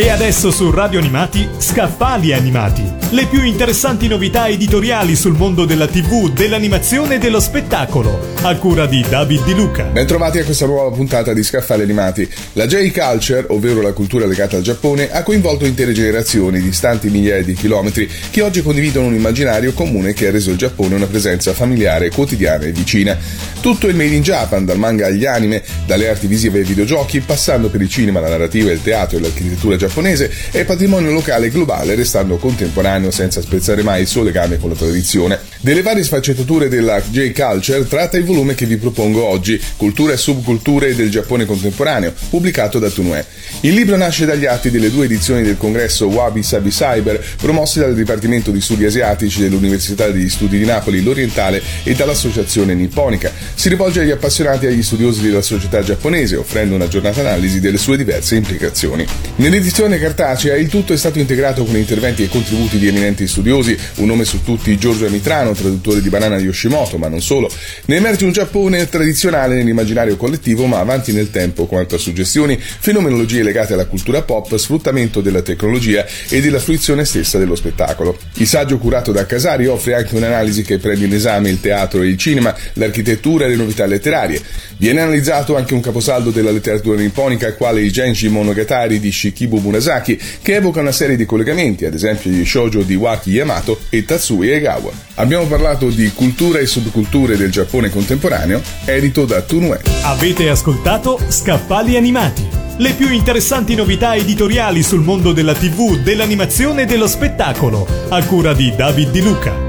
E adesso su Radio Animati, Scaffali Animati. Le più interessanti novità editoriali sul mondo della TV, dell'animazione e dello spettacolo. A cura di David Di Luca. Bentrovati a questa nuova puntata di Scaffali Animati. La J-Culture, ovvero la cultura legata al Giappone, ha coinvolto intere generazioni, distanti migliaia di chilometri, che oggi condividono un immaginario comune che ha reso il Giappone una presenza familiare, quotidiana e vicina. Tutto il made in Japan, dal manga agli anime, dalle arti visive ai videogiochi, passando per il cinema, la narrativa, il teatro e l'architettura giapponese giapponese è patrimonio locale e globale, restando contemporaneo senza spezzare mai il suo legame con la tradizione. Delle varie sfaccettature della J-Culture tratta il volume che vi propongo oggi, Culture e subculture del Giappone contemporaneo, pubblicato da Tunue. Il libro nasce dagli atti delle due edizioni del congresso Wabi Sabi Cyber, promossi dal Dipartimento di Studi Asiatici dell'Università degli Studi di Napoli l'Orientale e dall'Associazione Nipponica. Si rivolge agli appassionati e agli studiosi della società giapponese, offrendo una giornata analisi delle sue diverse implicazioni. Nell'edizione cartacea il tutto è stato integrato con interventi e contributi di eminenti studiosi, un nome su tutti Giorgio Mitrano, traduttore di Banana Yoshimoto, ma non solo. Ne emerge un Giappone tradizionale nell'immaginario collettivo, ma avanti nel tempo quanto a suggestioni, fenomenologie legate alla cultura pop, sfruttamento della tecnologia e della fruizione stessa dello spettacolo. Il saggio curato da Casari offre anche un'analisi che prende in esame il teatro e il cinema, l'architettura e le novità letterarie. Viene analizzato anche un caposaldo della letteratura nipponica, quale i Genji Monogatari di Shikibu Murasaki, che evoca una serie di collegamenti, ad esempio gli shoujo di Waki Yamato e Tatsui Egawa. Abbiamo parlato di cultura e subculture del Giappone contemporaneo, edito da Tunue. Avete ascoltato Scaffali Animati le più interessanti novità editoriali sul mondo della TV, dell'animazione e dello spettacolo, a cura di David Di Luca.